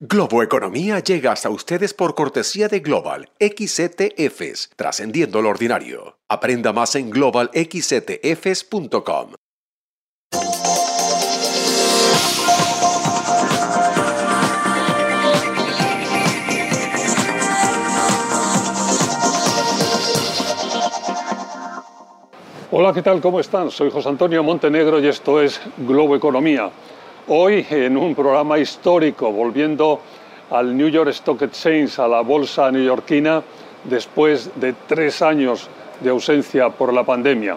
Globo Economía llega hasta ustedes por cortesía de Global XETFs, trascendiendo lo ordinario. Aprenda más en globalxetfs.com. Hola, ¿qué tal? ¿Cómo están? Soy José Antonio Montenegro y esto es Globo Economía. Hoy en un programa histórico, volviendo al New York Stock Exchange, a la bolsa neoyorquina, después de tres años de ausencia por la pandemia.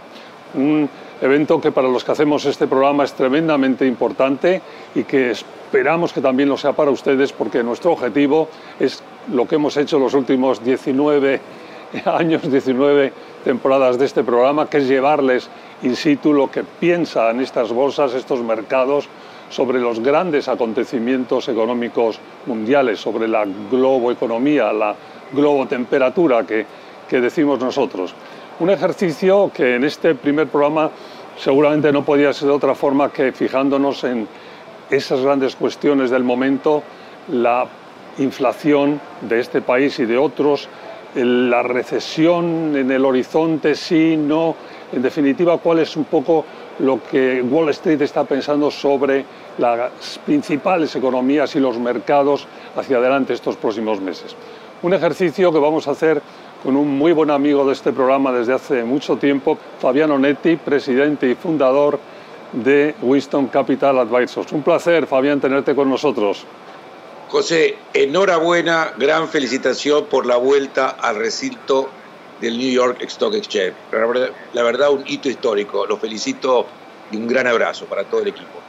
Un evento que para los que hacemos este programa es tremendamente importante y que esperamos que también lo sea para ustedes porque nuestro objetivo es lo que hemos hecho los últimos 19 años, 19 temporadas de este programa, que es llevarles in situ lo que piensan estas bolsas, estos mercados, sobre los grandes acontecimientos económicos mundiales, sobre la globoeconomía, la globotemperatura que, que decimos nosotros. Un ejercicio que en este primer programa seguramente no podía ser de otra forma que fijándonos en esas grandes cuestiones del momento, la inflación de este país y de otros, la recesión en el horizonte, sí, no, en definitiva, cuál es un poco lo que Wall Street está pensando sobre las principales economías y los mercados hacia adelante estos próximos meses. Un ejercicio que vamos a hacer con un muy buen amigo de este programa desde hace mucho tiempo, Fabiano Netti, presidente y fundador de Winston Capital Advisors. Un placer, Fabián, tenerte con nosotros. José, enhorabuena, gran felicitación por la vuelta al recinto del New York Stock Exchange. La verdad, un hito histórico. Lo felicito y un gran abrazo para todo el equipo.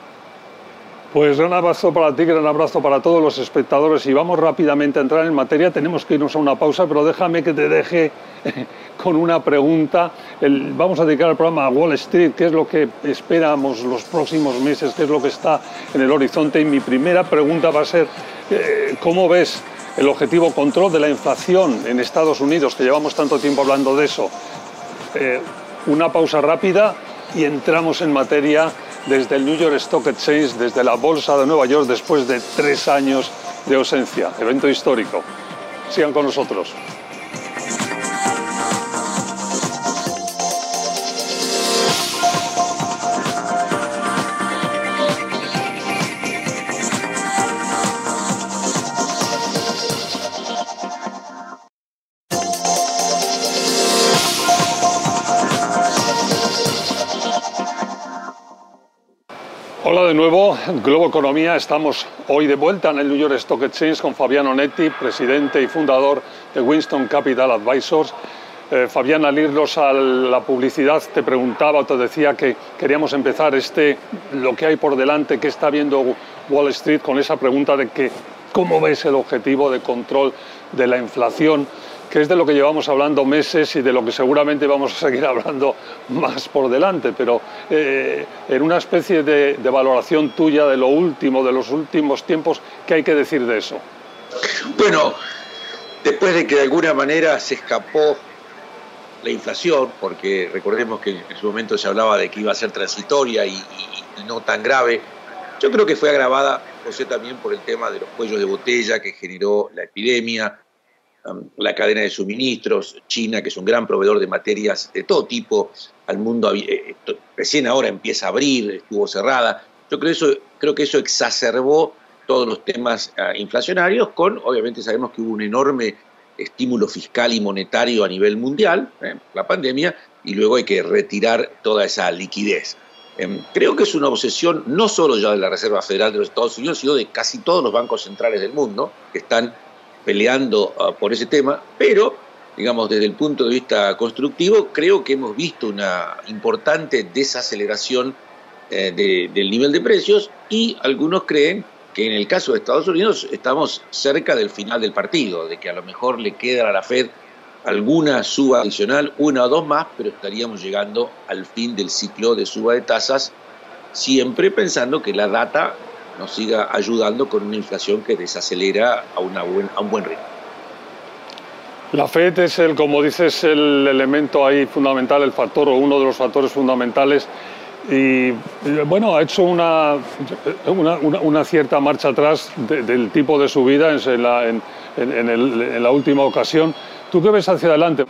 Pues gran abrazo para ti, gran abrazo para todos los espectadores y vamos rápidamente a entrar en materia. Tenemos que irnos a una pausa, pero déjame que te deje con una pregunta. vamos a dedicar el programa a Wall Street, qué es lo que esperamos los próximos meses, qué es lo que está en el horizonte. Y mi primera pregunta va a ser, eh, ¿cómo ves el objetivo control de la inflación en Estados Unidos, que llevamos tanto tiempo hablando de eso? Eh, una pausa rápida y entramos en materia desde el New York Stock Exchange, desde la Bolsa de Nueva York, después de tres años de ausencia. Evento histórico. Sigan con nosotros. Hola de nuevo, Globo Economía. Estamos hoy de vuelta en el New York Stock Exchange con Fabiano Netti, presidente y fundador de Winston Capital Advisors. Eh, Fabián, al irnos a la publicidad, te preguntaba te decía que queríamos empezar este, lo que hay por delante, que está viendo Wall Street, con esa pregunta de que cómo ves el objetivo de control de la inflación que es de lo que llevamos hablando meses y de lo que seguramente vamos a seguir hablando más por delante, pero eh, en una especie de, valoración tuya de lo último, de los últimos tiempos, ¿qué hay que decir de eso? Bueno, después de que de alguna manera se escapó la inflación, porque recordemos que en su momento se hablaba de que iba a ser transitoria y, y no tan grave, yo creo que fue agravada, José, también por el tema de los cuellos de botella que generó la epidemia, Um, la cadena de suministros, China, que es un gran proveedor de materias de todo tipo al mundo, eh, recién ahora empieza a abrir, estuvo cerrada. Yo creo, eso, creo que eso exacerbó todos los temas ah, inflacionarios, con, obviamente sabemos que hubo un enorme estímulo fiscal y monetario a nivel mundial, eh, la pandemia, y luego hay que retirar toda esa liquidez. Em, creo que es una obsesión no solo ya de la Reserva Federal de los Estados Unidos, sino de casi todos los bancos centrales del mundo que están peleando ah, por ese tema, pero, digamos, desde el punto de vista constructivo, creo que hemos visto una importante desaceleración eh, del nivel de precios y algunos creen que en el caso de Estados Unidos estamos cerca del final del partido, de que a lo mejor le queda a la Fed alguna suba adicional, una o dos más, pero estaríamos llegando al fin del ciclo de suba de tasas, siempre pensando que la data nos siga ayudando con una inflación que desacelera a, una a un buen ritmo. La FED es el, como dices, el elemento ahí fundamental, el factor o uno de los factores fundamentales y bueno, ha hecho una, una, cierta marcha atrás del tipo de subida en la, en, la última ocasión. ¿Tú qué ves hacia adelante?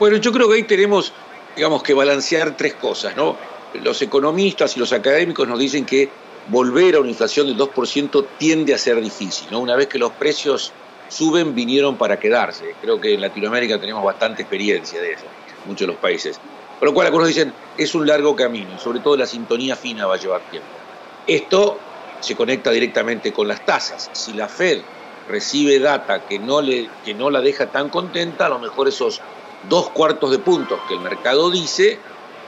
Bueno, yo creo que ahí tenemos, digamos, que balancear tres cosas, ¿no? Los economistas y los académicos nos dicen que volver a una inflación del 2% tiende a ser difícil, ¿no? Una vez que los precios suben, vinieron para quedarse. Creo que en Latinoamérica tenemos bastante experiencia de eso, muchos de los países. Por lo cual algunos dicen, es un largo camino, sobre todo la sintonía fina va a llevar tiempo. Esto se conecta directamente con las tasas. Si la Fed recibe data que no, le, que no la deja tan contenta, a lo mejor esos dos cuartos de puntos que el mercado dice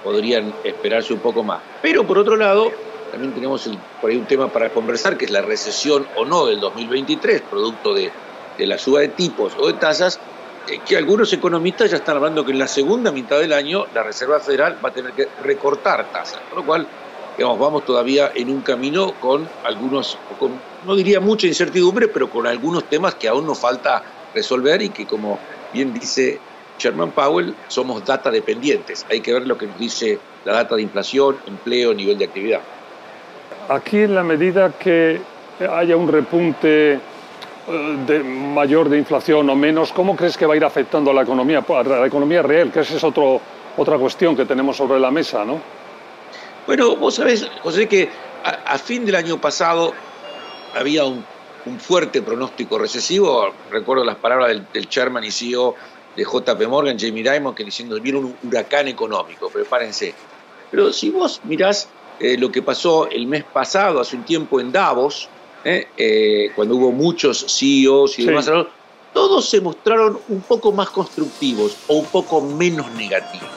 podrían esperarse un poco más. Pero por otro lado, también tenemos por ahí un tema para conversar, que es la recesión o no del 2023, producto de, la suba de tipos o de tasas, eh, que algunos economistas ya están hablando que en la segunda mitad del año la Reserva Federal va a tener que recortar tasas, con lo cual digamos, vamos todavía en un camino con algunos, no diría mucha incertidumbre, pero con algunos temas que aún nos falta resolver y que como bien dice Sherman Powell, somos data dependientes. Hay que ver lo que nos dice la data de inflación, empleo, nivel de actividad. Aquí en la medida que haya un repunte eh, de mayor de inflación o menos, ¿cómo crees que va a ir afectando a la economía, a la economía real? Que esa es otro, otra cuestión que tenemos sobre la mesa, ¿no? Bueno, vos sabés, José, que a, fin del año pasado había un, fuerte pronóstico recesivo. Recuerdo las palabras del, chairman y CEO de JP Morgan, Jamie Dimon, que diciendo, viene un huracán económico, prepárense. Pero si vos mirás eh, lo que pasó el mes pasado, hace un tiempo en Davos, ¿eh? Eh, cuando hubo muchos CEOs y demás, todos se mostraron un poco más constructivos o un poco menos negativos.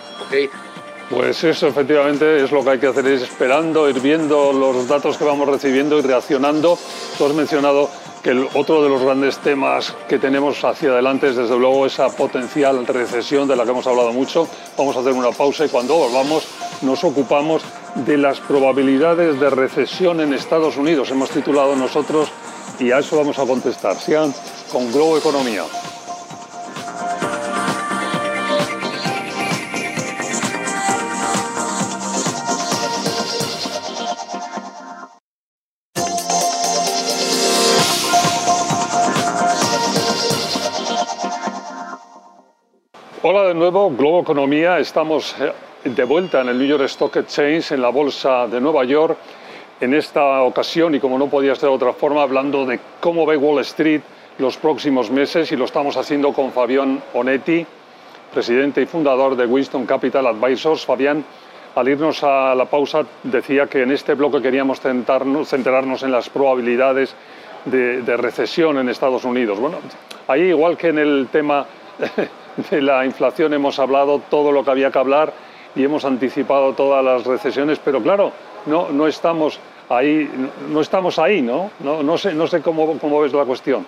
Pues eso efectivamente es lo que hay que hacer, es esperando, ir viendo los datos que vamos recibiendo y reaccionando. Tú has mencionado que el otro de los grandes temas que tenemos hacia adelante es desde luego esa potencial recesión de la que hemos hablado mucho. Vamos a hacer una pausa y cuando volvamos nos ocupamos de las probabilidades de recesión en Estados Unidos. Hemos titulado nosotros y a eso vamos a contestar. Sigan con Globo Economía. Hola de nuevo, Globo Economía. Estamos eh, de vuelta en el New York Stock Exchange, en la Bolsa de Nueva York, en esta ocasión, y como no podía ser de otra forma, hablando de cómo ve Wall Street los próximos meses, y lo estamos haciendo con Fabián Onetti, presidente y fundador de Winston Capital Advisors. Fabián, al irnos a la pausa, decía que en este bloque queríamos centrarnos en las probabilidades de, recesión en Estados Unidos. Bueno, ahí, igual que en el tema de la inflación hemos hablado todo lo que había que hablar y hemos anticipado todas las recesiones, pero claro, no, no estamos ahí, no estamos ahí, ¿no? No, no sé, no sé cómo, cómo ves la cuestión.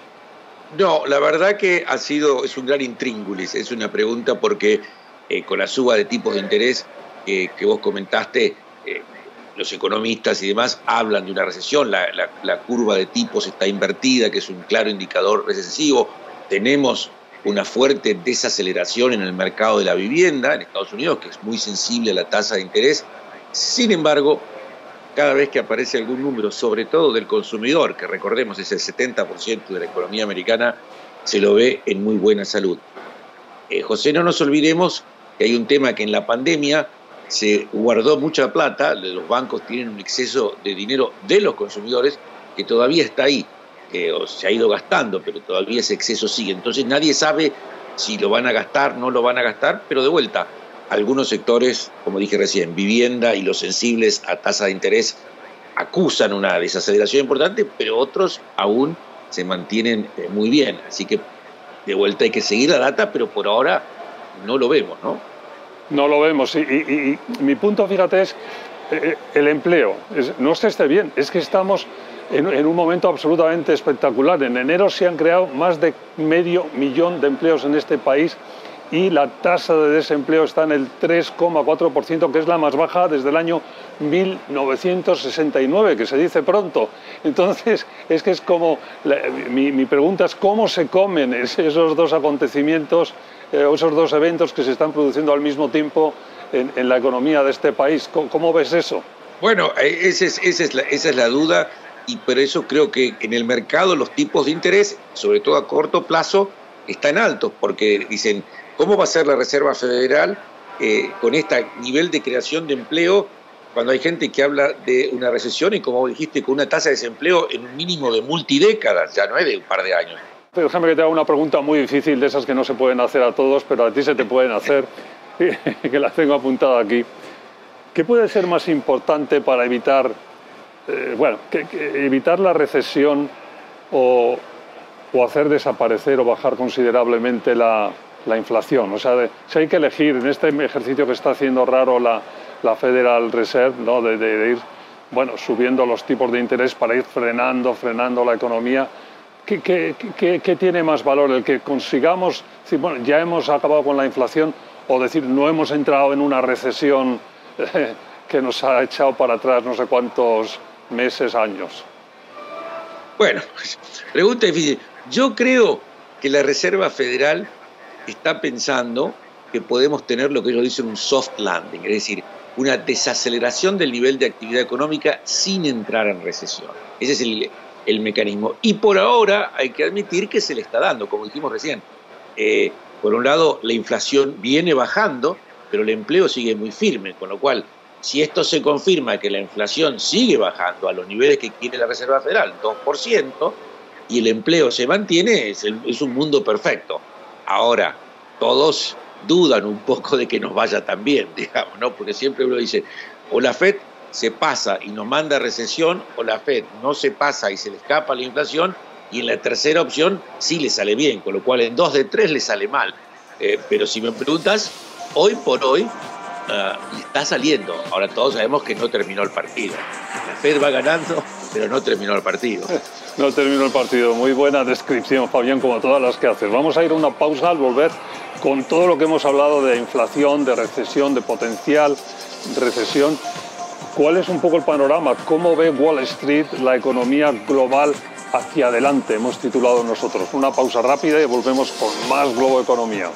No, la verdad que ha sido, es un gran intríngulis, es una pregunta porque eh, con la suba de tipos de interés que vos comentaste, eh, los economistas y demás hablan de una recesión, la, la, la, curva de tipos está invertida, que es un claro indicador recesivo, tenemos una fuerte desaceleración en el mercado de la vivienda en Estados Unidos, que es muy sensible a la tasa de interés. Sin embargo, cada vez que aparece algún número, sobre todo del consumidor, que recordemos es el 70% de la economía americana, se lo ve en muy buena salud. Eh, José, no nos olvidemos que hay un tema que en la pandemia se guardó mucha plata, los bancos tienen un exceso de dinero de los consumidores que todavía está ahí se ha ido gastando, pero todavía ese exceso sigue. Entonces nadie sabe si lo van a gastar, no lo van a gastar, pero de vuelta, algunos sectores, como dije recién, vivienda y los sensibles a tasa de interés acusan una desaceleración importante, pero otros aún se mantienen eh, muy bien. Así que de vuelta hay que seguir la data, pero por ahora no lo vemos, ¿no? No lo vemos. Y, mi punto, fíjate, es eh, eh, el empleo. no es que esté bien, es que estamos en, en, un momento absolutamente espectacular. En enero se han creado más de medio millón de empleos en este país y la tasa de desempleo está en el 3,4%, que es la más baja desde el año 1969, que se dice pronto. Entonces, es que es como, mi, pregunta es cómo se comen esos dos acontecimientos, eh, esos dos eventos que se están produciendo al mismo tiempo en, la economía de este país. ¿Cómo, ves eso? Bueno, eh, esa es, esa es, la, esa es la duda y por eso creo que en el mercado los tipos de interés, sobre todo a corto plazo, están altos, porque dicen, ¿Cómo va a ser la Reserva Federal eh, con este nivel de creación de empleo cuando hay gente que habla de una recesión y, como dijiste, con una tasa de desempleo en un mínimo de multidécadas, ya no es de un par de años? Déjame que te haga una pregunta muy difícil, de esas que no se pueden hacer a todos, pero a ti se te pueden hacer, que la tengo apuntada aquí. ¿Qué puede ser más importante para evitar, eh, bueno, evitar la recesión o, o hacer desaparecer o bajar considerablemente la, la inflación. O sea, si hay que elegir en este ejercicio que está haciendo raro la, la Federal Reserve, ¿no? de, ir bueno, subiendo los tipos de interés para ir frenando, frenando la economía, ¿qué, qué, qué, tiene más valor? ¿El que consigamos, decir, bueno, ya hemos acabado con la inflación o decir, no hemos entrado en una recesión que nos ha echado para atrás no sé cuántos meses, años? Bueno, pregunta difícil. Yo creo que la Reserva Federal está pensando que podemos tener lo que ellos dicen un soft landing, es decir, una desaceleración del nivel de actividad económica sin entrar en recesión. Ese es el, mecanismo. Y por ahora hay que admitir que se le está dando, como dijimos recién. Eh, por un lado, la inflación viene bajando, pero el empleo sigue muy firme, con lo cual, si esto se confirma que la inflación sigue bajando a los niveles que quiere la Reserva Federal, 2%, y el empleo se mantiene, es, un mundo perfecto. Ahora, todos dudan un poco de que nos vaya tan bien, digamos, ¿no? Porque siempre uno dice, o la FED se pasa y nos manda recesión, o la FED no se pasa y se le escapa la inflación, y en la tercera opción sí le sale bien, con lo cual en dos de tres le sale mal. Eh, pero si me preguntas, hoy por hoy ah, está saliendo. Ahora todos sabemos que no terminó el partido. La Fed va ganando, pero no terminó el partido. No terminó el partido. Muy buena descripción, Fabián, como todas las que haces. Vamos a ir a una pausa al volver con todo lo que hemos hablado de inflación, de recesión, de potencial recesión. ¿Cuál es un poco el panorama? ¿Cómo ve Wall Street la economía global hacia adelante? Hemos titulado nosotros. Una pausa rápida y volvemos con más Globo Economía.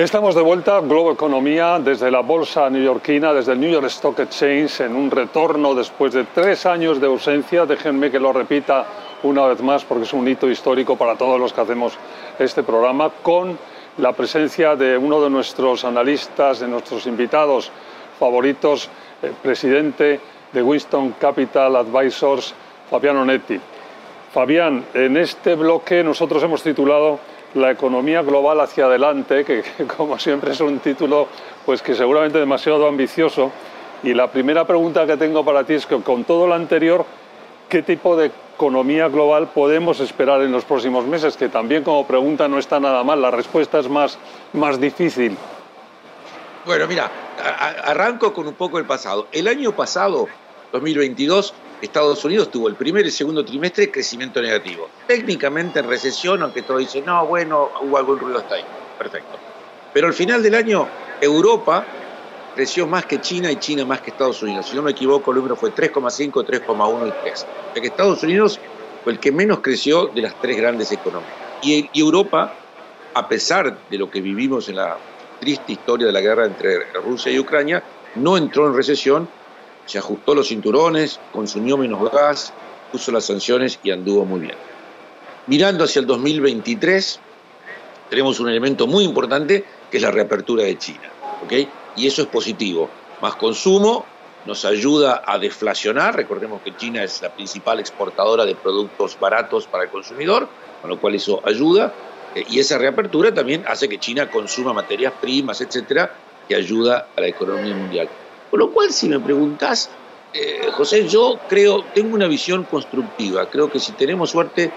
Estamos de vuelta, Globo Economía, desde la bolsa neoyorquina, desde el New York Stock Exchange, en un retorno después de tres años de ausencia. Déjenme que lo repita una vez más porque es un hito histórico para todos los que hacemos este programa, con la presencia de uno de nuestros analistas, de nuestros invitados favoritos, el presidente de Winston Capital Advisors, Fabián Onetti. Fabián, en este bloque nosotros hemos titulado la economía global hacia adelante, que, como siempre es un título pues que seguramente demasiado ambicioso. Y la primera pregunta que tengo para ti es que con todo lo anterior, ¿qué tipo de economía global podemos esperar en los próximos meses? Que también como pregunta no está nada mal, la respuesta es más, más difícil. Bueno, mira, arranco con un poco el pasado. El año pasado, 2022, Estados Unidos tuvo el primer y segundo trimestre crecimiento negativo. Técnicamente en recesión, aunque todos dicen, no, bueno, hubo algún ruido hasta ahí. Perfecto. Pero al final del año, Europa creció más que China y China más que Estados Unidos. Si no me equivoco, el número fue 3,5, 3,1 y 3. O sea que Estados Unidos fue el que menos creció de las tres grandes economías. Y, y Europa, a pesar de lo que vivimos en la triste historia de la guerra entre Rusia y Ucrania, no entró en recesión se ajustó los cinturones, consumió menos gas, puso las sanciones y anduvo muy bien. Mirando hacia el 2023, tenemos un elemento muy importante que es la reapertura de China. ¿ok? Y eso es positivo. Más consumo nos ayuda a deflacionar. Recordemos que China es la principal exportadora de productos baratos para el consumidor, con lo cual eso ayuda. Eh, y esa reapertura también hace que China consuma materias primas, etcétera, que ayuda a la economía mundial. Con lo cual, si me preguntás, eh, José, yo creo, tengo una visión constructiva. Creo que si tenemos suerte,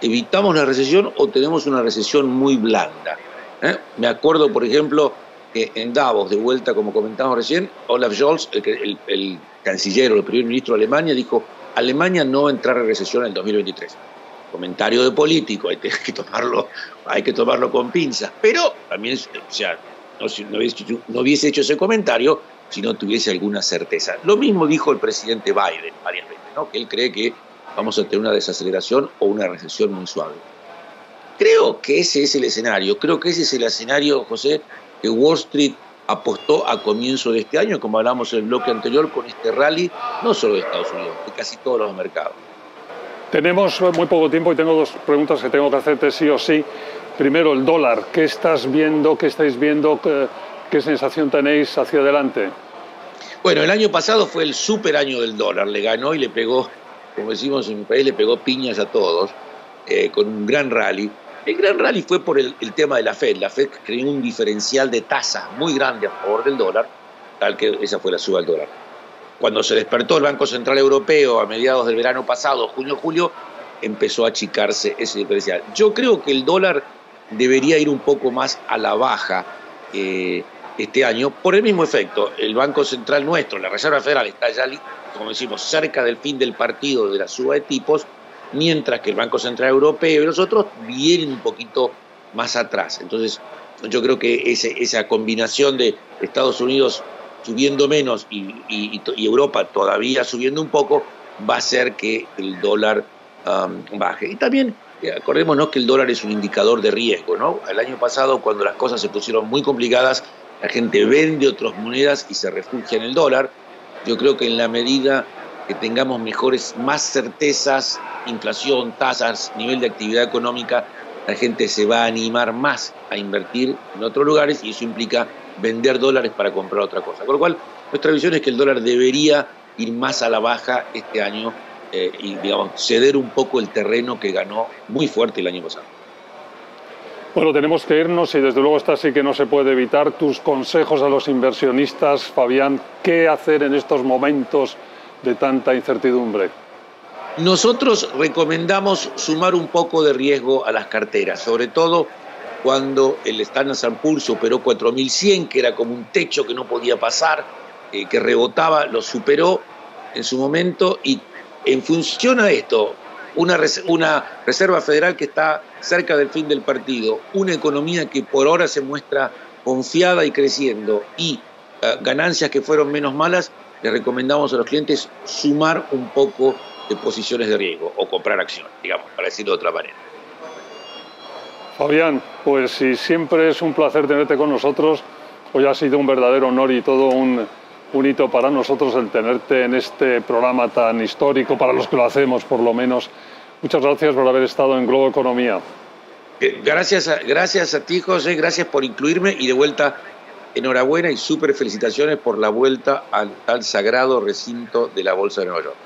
evitamos la recesión o tenemos una recesión muy blanda. ¿eh? Me acuerdo, por ejemplo, que en Davos, de vuelta, como comentamos recién, Olaf Scholz, el, canciller o el primer ministro de Alemania, dijo, Alemania no va a entrar en recesión en el 2023 comentario de político, hay que tomarlo, hay que tomarlo con pinzas, pero también, o sea, no, hubiese, hecho ese comentario si no tuviese alguna certeza. Lo mismo dijo el presidente Biden varias veces, ¿no? que él cree que vamos a tener una desaceleración o una recesión muy suave. Creo que ese es el escenario, creo que ese es el escenario, José, que Wall Street apostó a comienzo de este año, como hablamos en el bloque anterior, con este rally, no solo de Estados Unidos, de casi todos los mercados. Tenemos muy poco tiempo y tengo dos preguntas que tengo que hacerte sí o sí. Primero, el dólar. ¿Qué estás viendo? ¿Qué estáis viendo? ¿Qué, sensación tenéis hacia adelante? Bueno, el año pasado fue el super año del dólar. Le ganó y le pegó, como decimos en mi país, le pegó piñas a todos, eh, con un gran rally. El gran rally fue por el, el, tema de la Fed. La Fed creó un diferencial de tasas muy grande a favor del dólar, tal que esa fue la suba del dólar. Cuando se despertó el Banco Central Europeo a mediados del verano pasado, junio-julio, empezó a achicarse ese diferencial. Yo creo que el dólar debería ir un poco más a la baja eh, este año por el mismo efecto. El Banco Central nuestro, la Reserva Federal, está ya, como decimos, cerca del fin del partido de la suba de tipos, mientras que el Banco Central Europeo y los otros vienen un poquito más atrás. Entonces, yo creo que esa combinación de Estados Unidos subiendo menos y, Europa todavía subiendo un poco, va a hacer que el dólar baje. Y también eh, acordémonos que el dólar es un indicador de riesgo, ¿no? El año pasado, cuando las cosas se pusieron muy complicadas, la gente vende otras monedas y se refugia en el dólar. Yo creo que en la medida que tengamos mejores, más certezas, inflación, tasas, nivel de actividad económica, la gente se va a animar más a invertir en otros lugares y eso implica vender dólares para comprar otra cosa. Con lo cual, nuestra visión es que el dólar debería ir más a la baja este año eh, y, digamos, ceder un poco el terreno que ganó muy fuerte el año pasado. Bueno, tenemos que irnos y desde luego está así que no se puede evitar. Tus consejos a los inversionistas, Fabián, ¿qué hacer en estos momentos de tanta incertidumbre? Nosotros recomendamos sumar un poco de riesgo a las carteras, sobre todo cuando el Standard Poor's superó 4100, que era como un techo que no podía pasar, eh, que rebotaba, lo superó en su momento y en función a esto, una, Reserva Federal que está cerca del fin del partido, una economía que por ahora se muestra confiada y creciendo y eh, ganancias que fueron menos malas, le recomendamos a los clientes sumar un poco de posiciones de riesgo o comprar acción, digamos, para decirlo de otra manera. Fabián, pues si siempre es un placer tenerte con nosotros. Hoy ha sido un verdadero honor y todo un, un hito para nosotros el tenerte en este programa tan histórico, para los que lo hacemos por lo menos. Muchas gracias por haber estado en Globo Economía. Eh, gracias a, gracias a ti, José, gracias por incluirme y de vuelta, enhorabuena y súper felicitaciones por la vuelta al, al sagrado recinto de la Bolsa de Nueva York.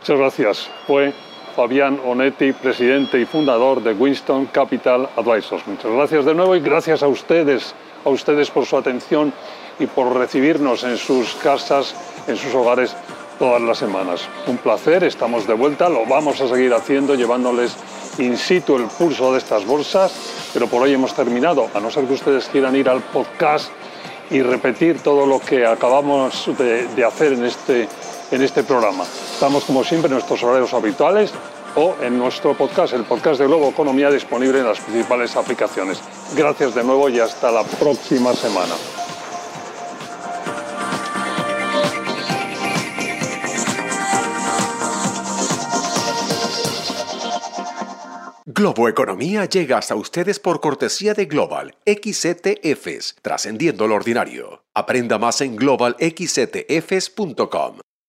Muchas gracias. Fue Fabián Onetti, presidente y fundador de Winston Capital Advisors. Muchas gracias de nuevo y gracias a ustedes, a ustedes por su atención y por recibirnos en sus casas, en sus hogares todas las semanas. Un placer, estamos de vuelta, lo vamos a seguir haciendo llevándoles in situ el pulso de estas bolsas, pero por hoy hemos terminado, a no ser que ustedes quieran ir al podcast y repetir todo lo que acabamos de, hacer en este en este programa. Estamos como siempre en nuestros horarios habituales o en nuestro podcast, el podcast de Globo Economía, disponible en las principales aplicaciones. Gracias de nuevo y hasta la próxima semana. Globo Economía llega hasta ustedes por cortesía de Global XTFs, trascendiendo lo ordinario. Aprenda más en globalxtfs.com.